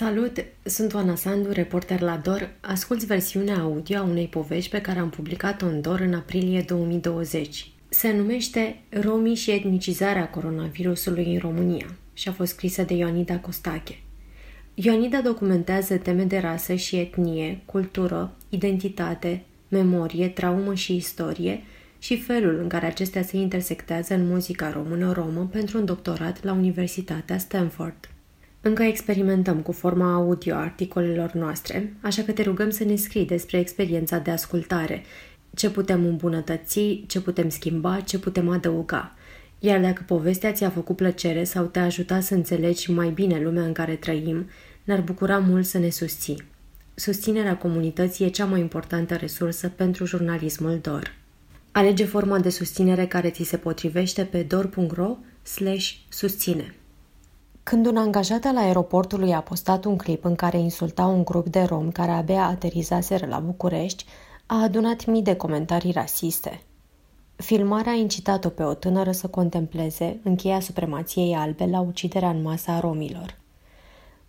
Salut! Sunt Oana Sandu, reporter la DOR. Asculți versiunea audio a unei povești pe care am publicat-o în DOR în aprilie 2020. Se numește Romii și etnicizarea coronavirusului în România și a fost scrisă de Ioanida Costache. Ioanida documentează teme de rasă și etnie, cultură, identitate, memorie, traumă și istorie și felul în care acestea se intersectează în muzica română-romă pentru un doctorat la Universitatea Stanford. Încă experimentăm cu forma audio a articolelor noastre, așa că te rugăm să ne scrii despre experiența de ascultare, ce putem îmbunătăți, ce putem schimba, ce putem adăuga. Iar dacă povestea ți-a făcut plăcere sau te-a ajutat să înțelegi mai bine lumea în care trăim, ne-ar bucura mult să ne susții. Susținerea comunității e cea mai importantă resursă pentru jurnalismul DOR. Alege forma de susținere care ți se potrivește pe dor.ro susține. Când un angajat al aeroportului a postat un clip în care insulta un grup de romi care abia aterizaseră la București, a adunat mii de comentarii rasiste. Filmarea a incitat-o pe o tânără să contempleze încheia supremației albe la uciderea în masă a romilor.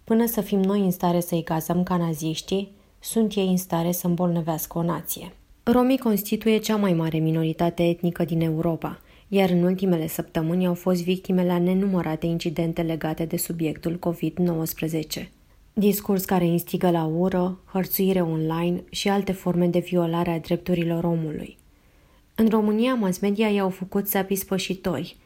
Până să fim noi în stare să-i gazăm ca naziștii, sunt ei în stare să îmbolnăvească o nație. Romii constituie cea mai mare minoritate etnică din Europa – iar în ultimele săptămâni au fost victime la nenumărate incidente legate de subiectul COVID-19. Discurs care instigă la ură, hărțuire online și alte forme de violare a drepturilor omului. În România, mass media i-au făcut sapi spășitori.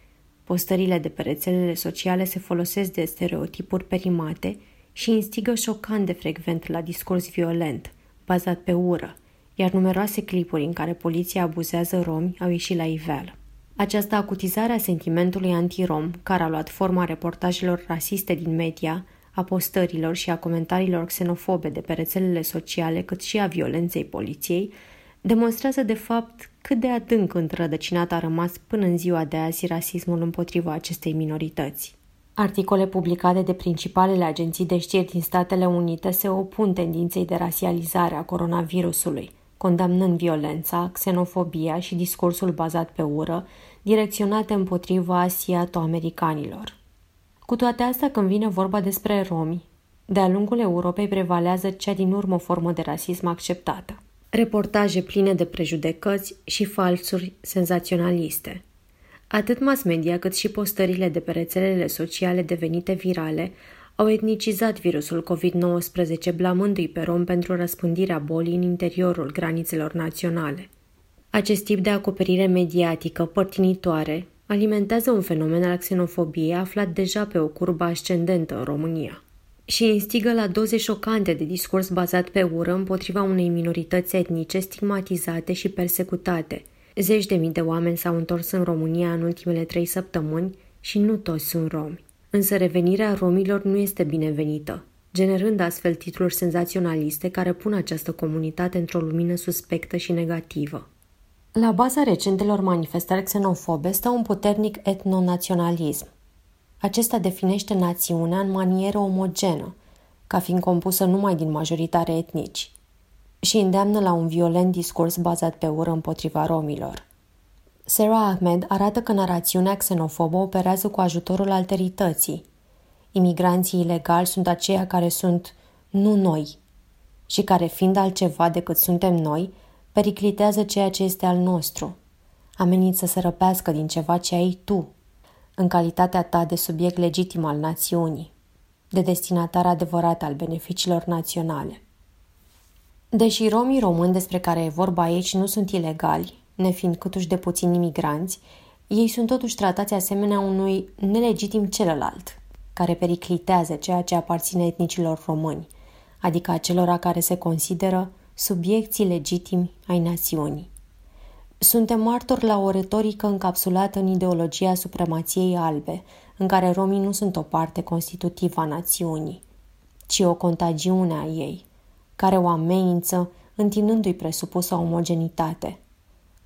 Postările de pe rețelele sociale se folosesc de stereotipuri perimate și instigă șocant de frecvent la discurs violent, bazat pe ură, iar numeroase clipuri în care poliția abuzează romi au ieșit la iveală. Această acutizare a sentimentului antirom, care a luat forma reportajelor rasiste din media, a postărilor și a comentariilor xenofobe de pe rețelele sociale, cât și a violenței poliției, demonstrează de fapt cât de adânc întrădăcinat a rămas până în ziua de azi rasismul împotriva acestei minorități. Articole publicate de principalele agenții de știri din Statele Unite se opun tendinței de rasializare a coronavirusului – condamnând violența, xenofobia și discursul bazat pe ură, direcționate împotriva asiato-americanilor. Cu toate astea, când vine vorba despre romi, de-a lungul Europei prevalează cea din urmă formă de rasism acceptată. Reportaje pline de prejudecăți și falsuri senzaționaliste. Atât mass media cât și postările de pe rețelele sociale devenite virale au etnicizat virusul COVID-19, blamându-i pe rom pentru răspândirea bolii în interiorul granițelor naționale. Acest tip de acoperire mediatică părtinitoare alimentează un fenomen al xenofobiei aflat deja pe o curbă ascendentă în România și instigă la doze șocante de discurs bazat pe ură împotriva unei minorități etnice stigmatizate și persecutate. Zeci de mii de oameni s-au întors în România în ultimele trei săptămâni și nu toți sunt romi. Însă revenirea romilor nu este binevenită, generând astfel titluri senzaționaliste care pun această comunitate într-o lumină suspectă și negativă. La baza recentelor manifestări xenofobe stă un puternic etnonaționalism. Acesta definește națiunea în manieră omogenă, ca fiind compusă numai din majoritare etnici, și îndeamnă la un violent discurs bazat pe ură împotriva romilor – Sarah Ahmed arată că narațiunea xenofobă operează cu ajutorul alterității. Imigranții ilegali sunt aceia care sunt nu noi și care, fiind altceva decât suntem noi, periclitează ceea ce este al nostru. Amenință să răpească din ceva ce ai tu, în calitatea ta de subiect legitim al națiunii, de destinatar adevărat al beneficiilor naționale. Deși romii români despre care e vorba aici nu sunt ilegali, nefiind câtuși de puțini imigranți, ei sunt totuși tratați asemenea unui nelegitim celălalt, care periclitează ceea ce aparține etnicilor români, adică acelora care se consideră subiecții legitimi ai națiunii. Suntem martori la o retorică încapsulată în ideologia supremației albe, în care romii nu sunt o parte constitutivă a națiunii, ci o contagiune a ei, care o amenință întinându-i presupusă omogenitate –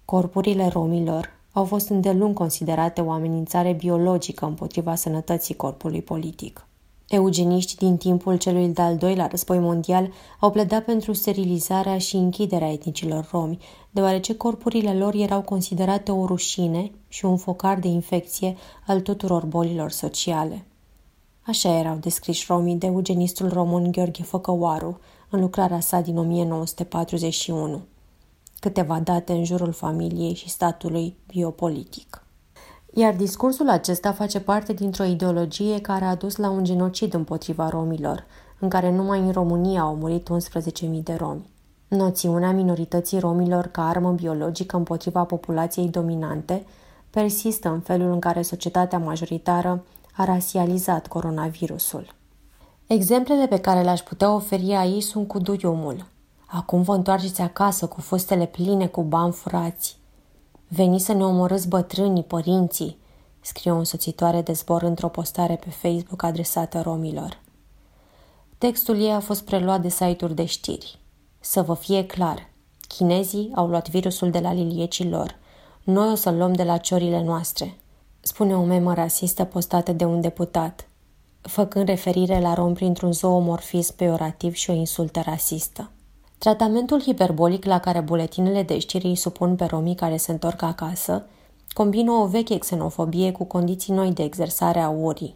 Corpurile romilor au fost îndelung considerate o amenințare biologică împotriva sănătății corpului politic. Eugeniști din timpul celui de-al doilea război mondial au pledat pentru sterilizarea și închiderea etnicilor romi, deoarece corpurile lor erau considerate o rușine și un focar de infecție al tuturor bolilor sociale. Așa erau descriși romii de eugenistul român Gheorghe Făcăoaru în lucrarea sa din 1941. Câteva date în jurul familiei și statului biopolitic. Iar discursul acesta face parte dintr-o ideologie care a dus la un genocid împotriva romilor, în care numai în România au murit 11.000 de romi. Noțiunea minorității romilor ca armă biologică împotriva populației dominante persistă în felul în care societatea majoritară a rasializat coronavirusul. Exemplele pe care le-aș putea oferi aici sunt cu duiumul. Acum vă întoarceți acasă cu fustele pline cu bani furați. Veni să ne omorâți bătrânii, părinții, scrie o însoțitoare de zbor într-o postare pe Facebook adresată romilor. Textul ei a fost preluat de site-uri de știri. Să vă fie clar, chinezii au luat virusul de la liliecii lor. Noi o să-l luăm de la ciorile noastre, spune o memă rasistă postată de un deputat, făcând referire la rom printr-un zoomorfism peorativ și o insultă rasistă. Tratamentul hiperbolic la care buletinele de știri îi supun pe romii care se întorc acasă combină o veche xenofobie cu condiții noi de exersare a urii.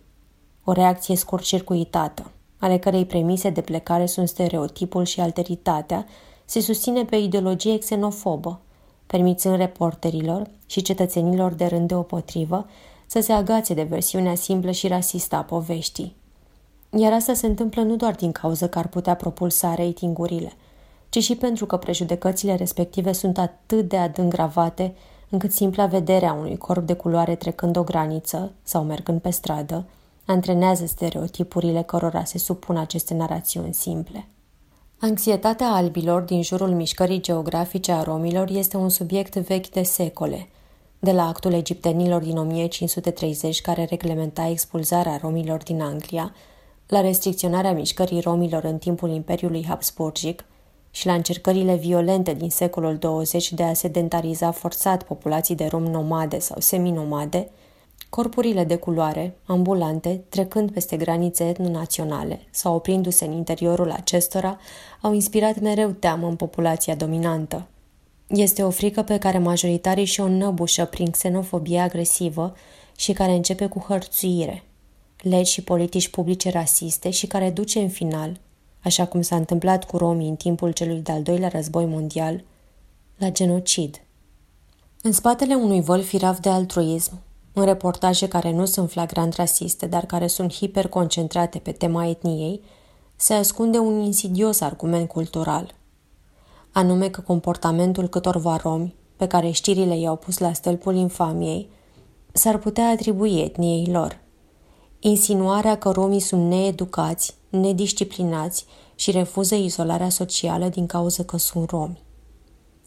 O reacție scurt-circuitată, ale cărei premise de plecare sunt stereotipul și alteritatea, se susține pe ideologie xenofobă, permițând reporterilor și cetățenilor de rând deopotrivă să se agațe de versiunea simplă și rasistă a poveștii. Iar asta se întâmplă nu doar din cauză că ar putea propulsa ratingurile, ci și pentru că prejudecățile respective sunt atât de adânc gravate încât simpla vedere a unui corp de culoare trecând o graniță sau mergând pe stradă antrenează stereotipurile cărora se supun aceste narațiuni simple. Anxietatea albilor din jurul mișcării geografice a romilor este un subiect vechi de secole, de la actul egiptenilor din 1530 care reglementa expulzarea romilor din Anglia, la restricționarea mișcării romilor în timpul Imperiului Habsburgic și la încercările violente din secolul 20 de a sedentariza forțat populații de rom nomade sau seminomade, Corpurile de culoare, ambulante, trecând peste granițe etnonaționale sau oprindu-se în interiorul acestora, au inspirat mereu teamă în populația dominantă. Este o frică pe care majoritarii și-o năbușă prin xenofobie agresivă și care începe cu hărțuire, legi și politici publice rasiste și care duce în final, așa cum s-a întâmplat cu romii în timpul celui de-al doilea război mondial, la genocid. În spatele unui vol firav de altruism, în reportaje care nu sunt flagrant rasiste, dar care sunt hiperconcentrate pe tema etniei, se ascunde un insidios argument cultural, anume că comportamentul câtorva romi, pe care știrile i-au pus la stâlpul infamiei, s-ar putea atribui etniei lor. Insinuarea că romii sunt needucați, nedisciplinați și refuză izolarea socială din cauza că sunt romi.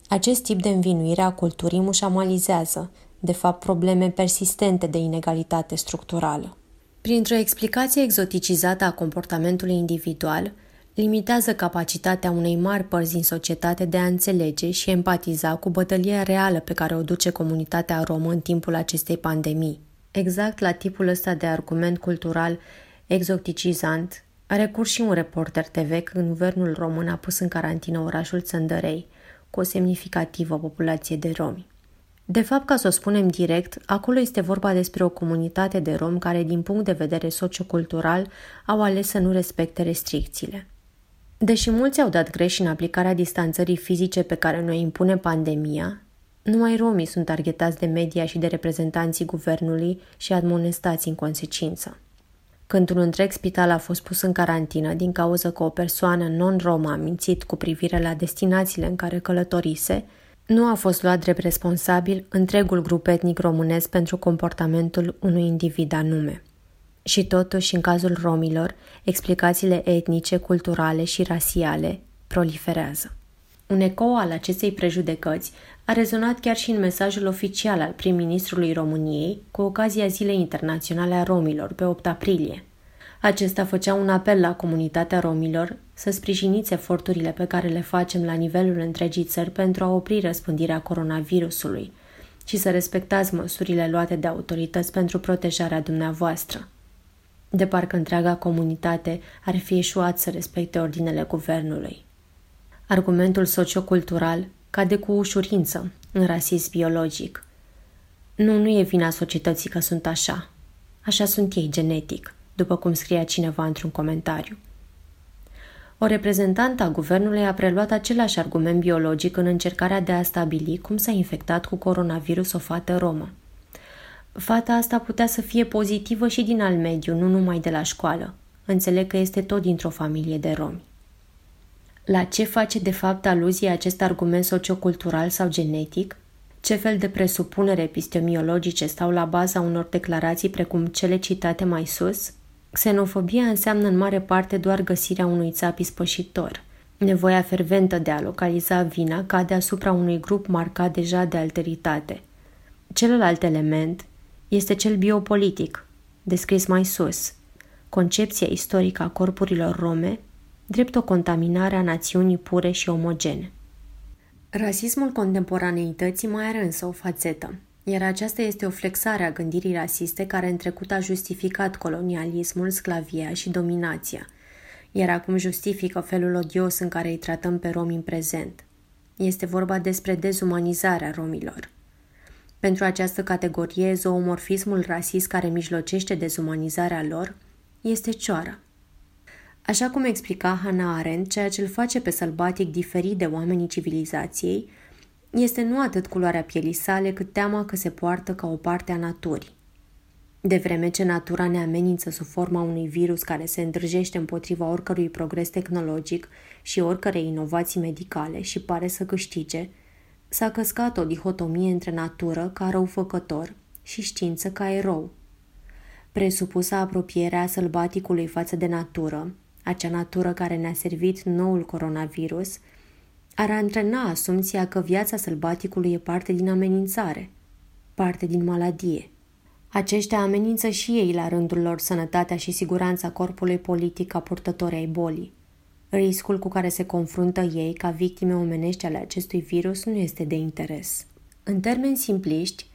Acest tip de învinuire a culturii mușamalizează, de fapt probleme persistente de inegalitate structurală. Printr-o explicație exoticizată a comportamentului individual, limitează capacitatea unei mari părți din societate de a înțelege și empatiza cu bătălia reală pe care o duce comunitatea romă în timpul acestei pandemii. Exact la tipul ăsta de argument cultural exoticizant a recurs și un reporter TV când guvernul român a pus în carantină orașul Țăndărei, cu o semnificativă populație de romi. De fapt, ca să o spunem direct, acolo este vorba despre o comunitate de rom care, din punct de vedere sociocultural, au ales să nu respecte restricțiile. Deși mulți au dat greș în aplicarea distanțării fizice pe care ne impune pandemia, numai romii sunt targetați de media și de reprezentanții guvernului și admonestați în consecință. Când un întreg spital a fost pus în carantină din cauza că o persoană non-romă a mințit cu privire la destinațiile în care călătorise, nu a fost luat drept responsabil întregul grup etnic românesc pentru comportamentul unui individ anume. Și totuși, în cazul romilor, explicațiile etnice, culturale și rasiale proliferează. Un ecou al acestei prejudecăți a rezonat chiar și în mesajul oficial al prim-ministrului României cu ocazia Zilei Internaționale a Romilor pe 8 aprilie. Acesta făcea un apel la comunitatea romilor să sprijiniți eforturile pe care le facem la nivelul întregii țări pentru a opri răspândirea coronavirusului și să respectați măsurile luate de autorități pentru protejarea dumneavoastră. De parcă întreaga comunitate ar fi eșuat să respecte ordinele guvernului. Argumentul sociocultural cade cu ușurință în rasism biologic. Nu, nu e vina societății că sunt așa. Așa sunt ei genetic după cum scria cineva într-un comentariu. O reprezentantă a guvernului a preluat același argument biologic în încercarea de a stabili cum s-a infectat cu coronavirus o fată romă. Fata asta putea să fie pozitivă și din al mediu, nu numai de la școală. Înțeleg că este tot dintr-o familie de romi. La ce face de fapt aluzie acest argument sociocultural sau genetic? Ce fel de presupunere epistemiologice stau la baza unor declarații precum cele citate mai sus? Xenofobia înseamnă în mare parte doar găsirea unui țap ispășitor. Nevoia ferventă de a localiza vina cade asupra unui grup marcat deja de alteritate. Celălalt element este cel biopolitic, descris mai sus, concepția istorică a corpurilor rome, drept o contaminare a națiunii pure și omogene. Rasismul contemporaneității mai are însă o fațetă, iar aceasta este o flexare a gândirii rasiste care în trecut a justificat colonialismul, sclavia și dominația, iar acum justifică felul odios în care îi tratăm pe romi în prezent. Este vorba despre dezumanizarea romilor. Pentru această categorie, zoomorfismul rasist care mijlocește dezumanizarea lor este cioara. Așa cum explica Hannah Arendt, ceea ce îl face pe sălbatic diferit de oamenii civilizației este nu atât culoarea pielii sale, cât teama că se poartă ca o parte a naturii. De vreme ce natura ne amenință sub forma unui virus care se îndrăjește împotriva oricărui progres tehnologic și oricărei inovații medicale și pare să câștige, s-a căscat o dihotomie între natură ca răufăcător și știință ca erou. Presupusa apropierea sălbaticului față de natură, acea natură care ne-a servit noul coronavirus, ar antrena asumția că viața sălbaticului e parte din amenințare, parte din maladie. Aceștia amenință și ei la rândul lor sănătatea și siguranța corpului politic ca purtători ai bolii. Riscul cu care se confruntă ei ca victime omenești ale acestui virus nu este de interes. În termeni simpliști,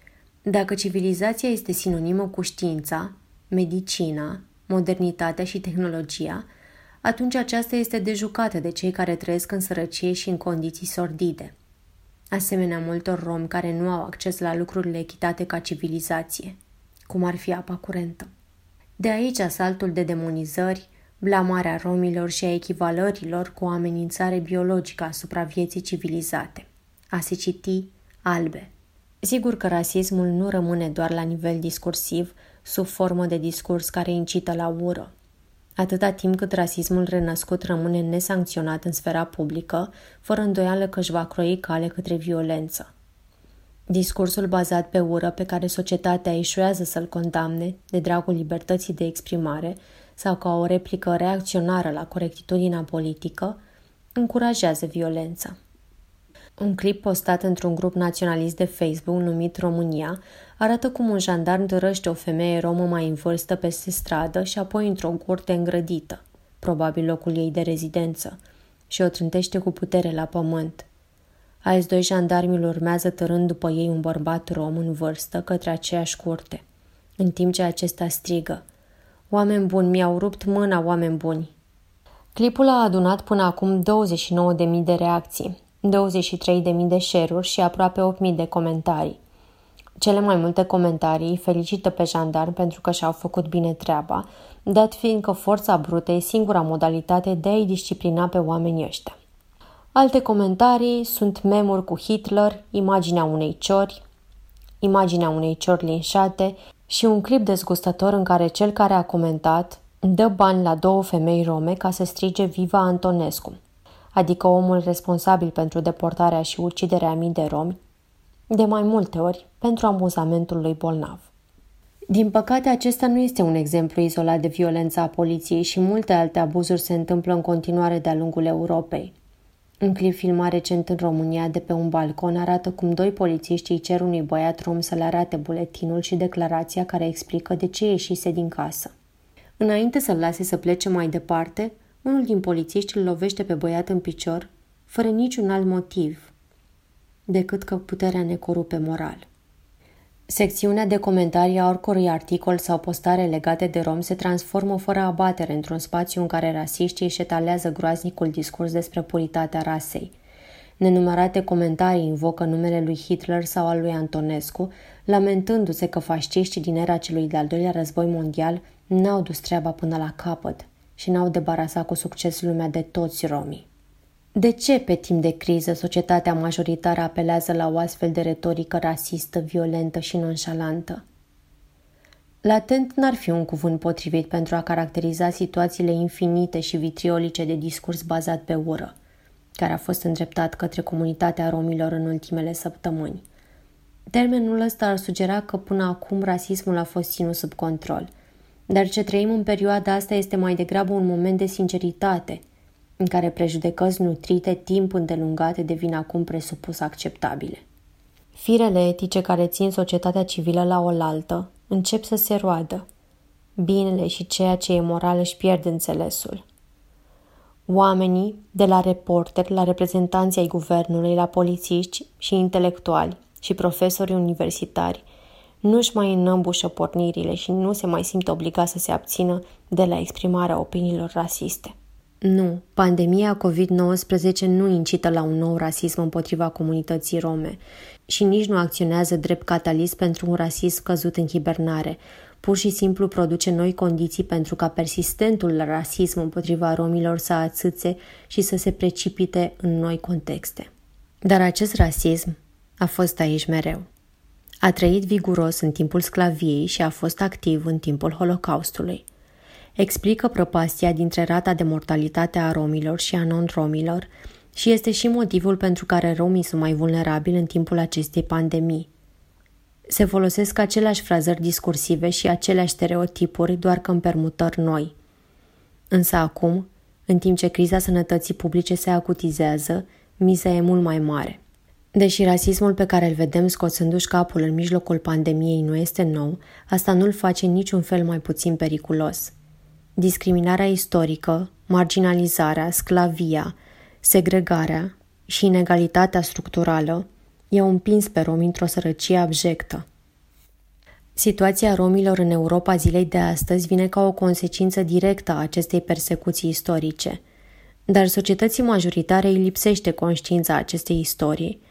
dacă civilizația este sinonimă cu știința, medicina, modernitatea și tehnologia, atunci aceasta este dejucată de cei care trăiesc în sărăcie și în condiții sordide. Asemenea multor romi care nu au acces la lucrurile echitate ca civilizație, cum ar fi apa curentă. De aici asaltul de demonizări, blamarea romilor și a echivalărilor cu o amenințare biologică asupra vieții civilizate. A se citi albe. Sigur că rasismul nu rămâne doar la nivel discursiv, sub formă de discurs care incită la ură. Atâta timp cât rasismul renăscut rămâne nesancționat în sfera publică, fără îndoială că își va croi cale către violență. Discursul bazat pe ură pe care societatea eșuează să-l condamne, de dragul libertății de exprimare, sau ca o replică reacționară la corectitudinea politică, încurajează violența. Un clip postat într-un grup naționalist de Facebook numit România arată cum un jandarm dărăște o femeie romă mai în vârstă peste stradă și apoi într-o curte îngrădită, probabil locul ei de rezidență, și o trântește cu putere la pământ. Alți doi jandarmi îl urmează tărând după ei un bărbat rom în vârstă către aceeași curte, în timp ce acesta strigă – Oameni buni, mi-au rupt mâna, oameni buni. Clipul a adunat până acum 29.000 de reacții, 23.000 de share-uri și aproape 8.000 de comentarii. Cele mai multe comentarii felicită pe jandarm pentru că și-au făcut bine treaba, dat fiind că forța brută e singura modalitate de a-i disciplina pe oamenii ăștia. Alte comentarii sunt memuri cu Hitler, imaginea unei ciori, imaginea unei ciori linșate și un clip dezgustător în care cel care a comentat dă bani la două femei rome ca să strige Viva Antonescu, adică omul responsabil pentru deportarea și uciderea a mii de romi, de mai multe ori pentru amuzamentul lui bolnav. Din păcate, acesta nu este un exemplu izolat de violență a poliției și multe alte abuzuri se întâmplă în continuare de-a lungul Europei. Un clip filmat recent în România de pe un balcon arată cum doi polițiști îi cer unui băiat rom să le arate buletinul și declarația care explică de ce ieșise din casă. Înainte să-l lase să plece mai departe, unul din polițiști îl lovește pe băiat în picior, fără niciun alt motiv decât că puterea ne corupe moral. Secțiunea de comentarii a oricărui articol sau postare legate de rom se transformă fără abatere într-un spațiu în care rasiștii își etalează groaznicul discurs despre puritatea rasei. Nenumărate comentarii invocă numele lui Hitler sau al lui Antonescu, lamentându-se că fasciștii din era celui de-al doilea război mondial n-au dus treaba până la capăt și n-au debarasat cu succes lumea de toți romii. De ce, pe timp de criză, societatea majoritară apelează la o astfel de retorică rasistă, violentă și nonșalantă? Latent n-ar fi un cuvânt potrivit pentru a caracteriza situațiile infinite și vitriolice de discurs bazat pe ură, care a fost îndreptat către comunitatea romilor în ultimele săptămâni. Termenul ăsta ar sugera că până acum rasismul a fost ținut sub control, dar ce trăim în perioada asta este mai degrabă un moment de sinceritate, în care prejudecăți nutrite timp îndelungat devin acum presupus acceptabile. Firele etice care țin societatea civilă la oaltă încep să se roadă. Binele și ceea ce e moral își pierd înțelesul. Oamenii, de la reporteri la reprezentanții ai guvernului, la polițiști și intelectuali și profesori universitari, nu-și mai înămbușă pornirile și nu se mai simt obligați să se abțină de la exprimarea opiniilor rasiste. Nu, pandemia COVID-19 nu incită la un nou rasism împotriva comunității rome și nici nu acționează drept catalist pentru un rasism căzut în hibernare. Pur și simplu produce noi condiții pentru ca persistentul rasism împotriva romilor să ațâțe și să se precipite în noi contexte. Dar acest rasism a fost aici mereu. A trăit viguros în timpul sclaviei și a fost activ în timpul Holocaustului explică prăpastia dintre rata de mortalitate a romilor și a non-romilor și este și motivul pentru care romii sunt mai vulnerabili în timpul acestei pandemii. Se folosesc aceleași frazări discursive și aceleași stereotipuri, doar că în permutări noi. Însă acum, în timp ce criza sănătății publice se acutizează, miza e mult mai mare. Deși rasismul pe care îl vedem scoțându-și capul în mijlocul pandemiei nu este nou, asta nu-l face niciun fel mai puțin periculos – discriminarea istorică, marginalizarea, sclavia, segregarea și inegalitatea structurală i-au împins pe romi într-o sărăcie abjectă. Situația romilor în Europa zilei de astăzi vine ca o consecință directă a acestei persecuții istorice, dar societății majoritare îi lipsește conștiința acestei istorii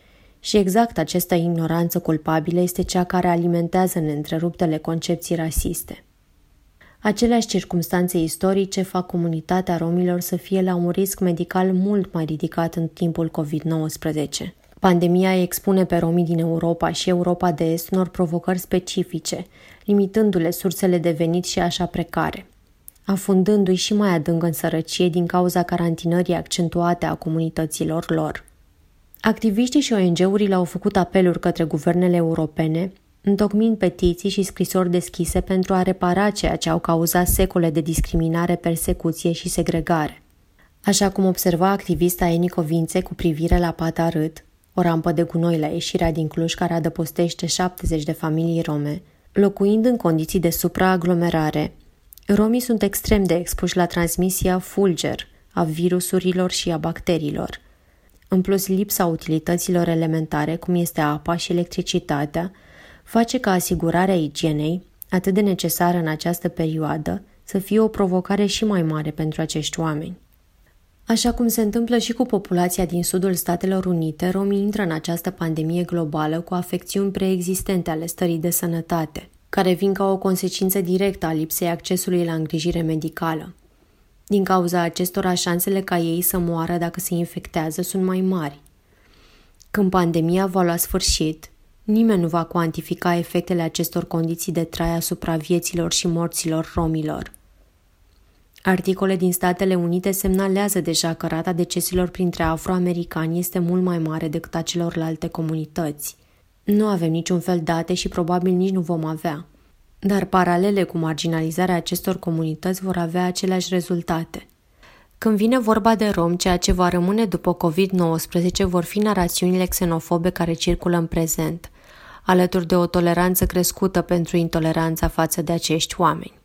și exact această ignoranță culpabilă este cea care alimentează neîntreruptele concepții rasiste. Aceleași circumstanțe istorice fac comunitatea romilor să fie la un risc medical mult mai ridicat în timpul COVID-19. Pandemia expune pe romii din Europa și Europa de Est unor provocări specifice, limitându-le sursele de venit și așa precare, afundându-i și mai adânc în sărăcie din cauza carantinării accentuate a comunităților lor. Activiștii și ONG-urile au făcut apeluri către guvernele europene întocmind petiții și scrisori deschise pentru a repara ceea ce au cauzat secole de discriminare, persecuție și segregare. Așa cum observa activista Enico Vințe cu privire la Pata Rât, o rampă de gunoi la ieșirea din Cluj care adăpostește 70 de familii rome, locuind în condiții de supraaglomerare, romii sunt extrem de expuși la transmisia fulger a virusurilor și a bacteriilor. În plus, lipsa utilităților elementare, cum este apa și electricitatea, face ca asigurarea igienei, atât de necesară în această perioadă, să fie o provocare și mai mare pentru acești oameni. Așa cum se întâmplă și cu populația din sudul Statelor Unite, romii intră în această pandemie globală cu afecțiuni preexistente ale stării de sănătate, care vin ca o consecință directă a lipsei accesului la îngrijire medicală. Din cauza acestora, șansele ca ei să moară dacă se infectează sunt mai mari. Când pandemia va lua sfârșit, Nimeni nu va cuantifica efectele acestor condiții de trai asupra vieților și morților romilor. Articole din Statele Unite semnalează deja că rata deceselor printre afroamericani este mult mai mare decât a celorlalte comunități. Nu avem niciun fel date și probabil nici nu vom avea. Dar paralele cu marginalizarea acestor comunități vor avea aceleași rezultate. Când vine vorba de rom, ceea ce va rămâne după COVID-19 vor fi narațiunile xenofobe care circulă în prezent – alături de o toleranță crescută pentru intoleranța față de acești oameni.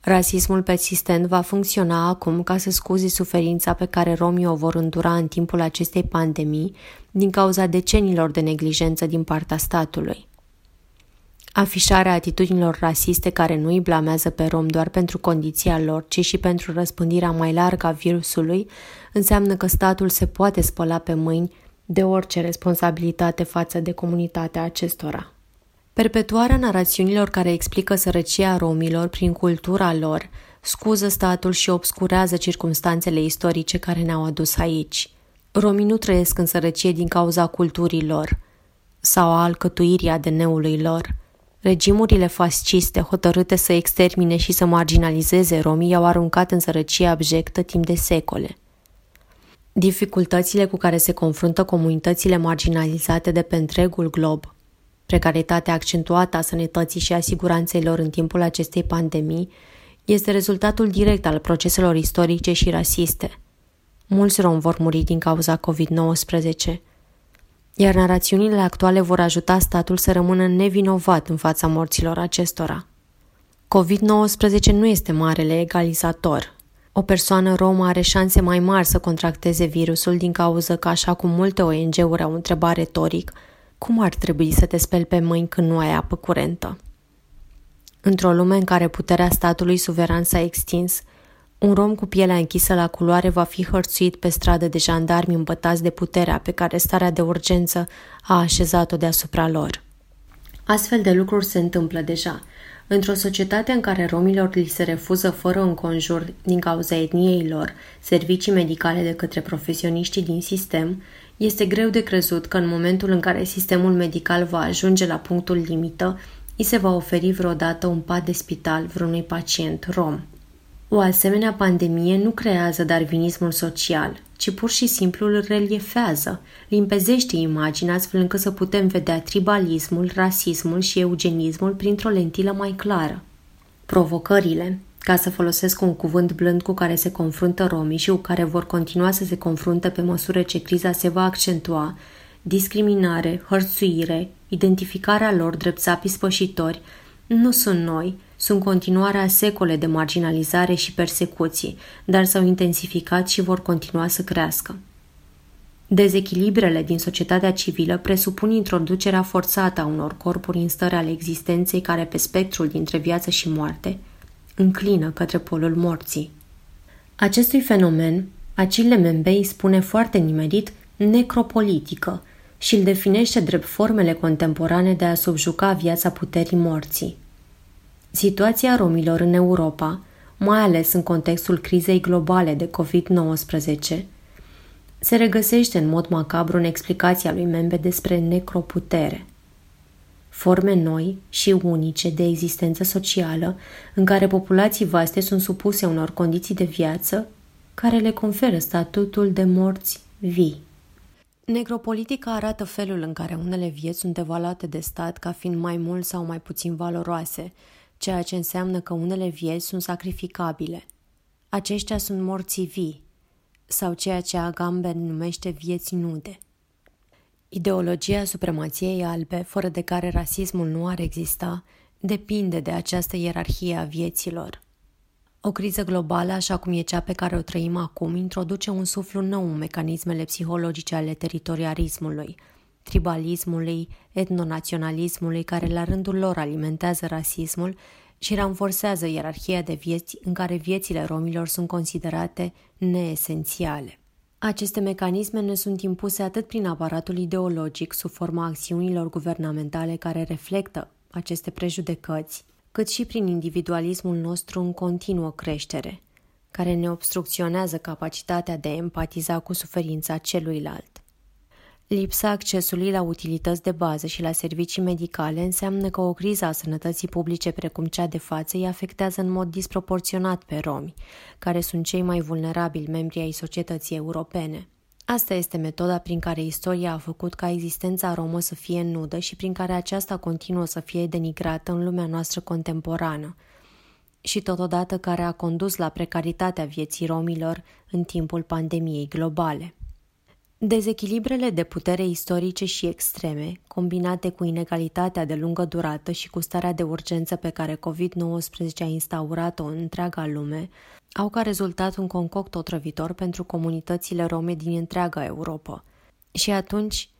Rasismul persistent va funcționa acum ca să scuzi suferința pe care romii o vor îndura în timpul acestei pandemii din cauza decenilor de neglijență din partea statului. Afișarea atitudinilor rasiste care nu îi blamează pe rom doar pentru condiția lor, ci și pentru răspândirea mai largă a virusului, înseamnă că statul se poate spăla pe mâini de orice responsabilitate față de comunitatea acestora. Perpetuarea narațiunilor care explică sărăcia romilor prin cultura lor scuză statul și obscurează circumstanțele istorice care ne-au adus aici. Romii nu trăiesc în sărăcie din cauza culturii lor sau a alcătuirii ADN-ului lor. Regimurile fasciste hotărâte să extermine și să marginalizeze romii i-au aruncat în sărăcie abjectă timp de secole. Dificultățile cu care se confruntă comunitățile marginalizate de pe întregul glob, precaritatea accentuată a sănătății și a siguranței lor în timpul acestei pandemii, este rezultatul direct al proceselor istorice și rasiste. Mulți romi vor muri din cauza COVID-19, iar narațiunile actuale vor ajuta statul să rămână nevinovat în fața morților acestora. COVID-19 nu este marele egalizator. O persoană romă are șanse mai mari să contracteze virusul din cauza că, așa cum multe ONG-uri au întrebat retoric, cum ar trebui să te speli pe mâini când nu ai apă curentă? Într-o lume în care puterea statului suveran s-a extins, un rom cu pielea închisă la culoare va fi hărțuit pe stradă de jandarmi îmbătați de puterea pe care starea de urgență a așezat-o deasupra lor. Astfel de lucruri se întâmplă deja. Într-o societate în care romilor li se refuză fără înconjur din cauza etniei lor servicii medicale de către profesioniștii din sistem, este greu de crezut că în momentul în care sistemul medical va ajunge la punctul limită, îi se va oferi vreodată un pat de spital vreunui pacient rom. O asemenea pandemie nu creează darwinismul social, ci pur și simplu îl reliefează, limpezește imaginea astfel încât să putem vedea tribalismul, rasismul și eugenismul printr-o lentilă mai clară. Provocările, ca să folosesc un cuvânt blând cu care se confruntă romii și cu care vor continua să se confrunte pe măsură ce criza se va accentua, discriminare, hărțuire, identificarea lor drept țapii spășitori, nu sunt noi, sunt continuarea secole de marginalizare și persecuții, dar s-au intensificat și vor continua să crească. Dezechilibrele din societatea civilă presupun introducerea forțată a unor corpuri în stări ale existenței care pe spectrul dintre viață și moarte înclină către polul morții. Acestui fenomen, Acile Membei spune foarte nimerit necropolitică și îl definește drept formele contemporane de a subjuca viața puterii morții. Situația romilor în Europa, mai ales în contextul crizei globale de COVID-19, se regăsește în mod macabru în explicația lui Membe despre necroputere. Forme noi și unice de existență socială în care populații vaste sunt supuse unor condiții de viață care le conferă statutul de morți vii. Necropolitica arată felul în care unele vieți sunt evaluate de stat ca fiind mai mult sau mai puțin valoroase, ceea ce înseamnă că unele vieți sunt sacrificabile. Aceștia sunt morții vii, sau ceea ce Agamben numește vieți nude. Ideologia supremației albe, fără de care rasismul nu ar exista, depinde de această ierarhie a vieților. O criză globală, așa cum e cea pe care o trăim acum, introduce un suflu nou în mecanismele psihologice ale teritorialismului, tribalismului, etnonaționalismului, care la rândul lor alimentează rasismul și ranforsează ierarhia de vieți în care viețile romilor sunt considerate neesențiale. Aceste mecanisme ne sunt impuse atât prin aparatul ideologic sub forma acțiunilor guvernamentale care reflectă aceste prejudecăți, cât și prin individualismul nostru în continuă creștere, care ne obstrucționează capacitatea de a empatiza cu suferința celuilalt. Lipsa accesului la utilități de bază și la servicii medicale înseamnă că o criză a sănătății publice precum cea de față îi afectează în mod disproporționat pe romi, care sunt cei mai vulnerabili membri ai societății europene. Asta este metoda prin care istoria a făcut ca existența romă să fie nudă și prin care aceasta continuă să fie denigrată în lumea noastră contemporană și totodată care a condus la precaritatea vieții romilor în timpul pandemiei globale. Dezechilibrele de putere istorice și extreme, combinate cu inegalitatea de lungă durată și cu starea de urgență pe care COVID-19 a instaurat-o în întreaga lume, au ca rezultat un concoct otrăvitor pentru comunitățile rome din întreaga Europa. Și atunci,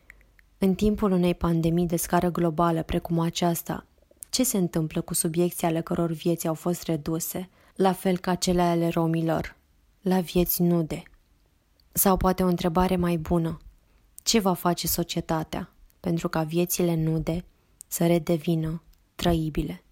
în timpul unei pandemii de scară globală precum aceasta, ce se întâmplă cu subiecții ale căror vieți au fost reduse, la fel ca cele ale romilor, la vieți nude? Sau poate o întrebare mai bună. Ce va face societatea pentru ca viețile nude să redevină trăibile.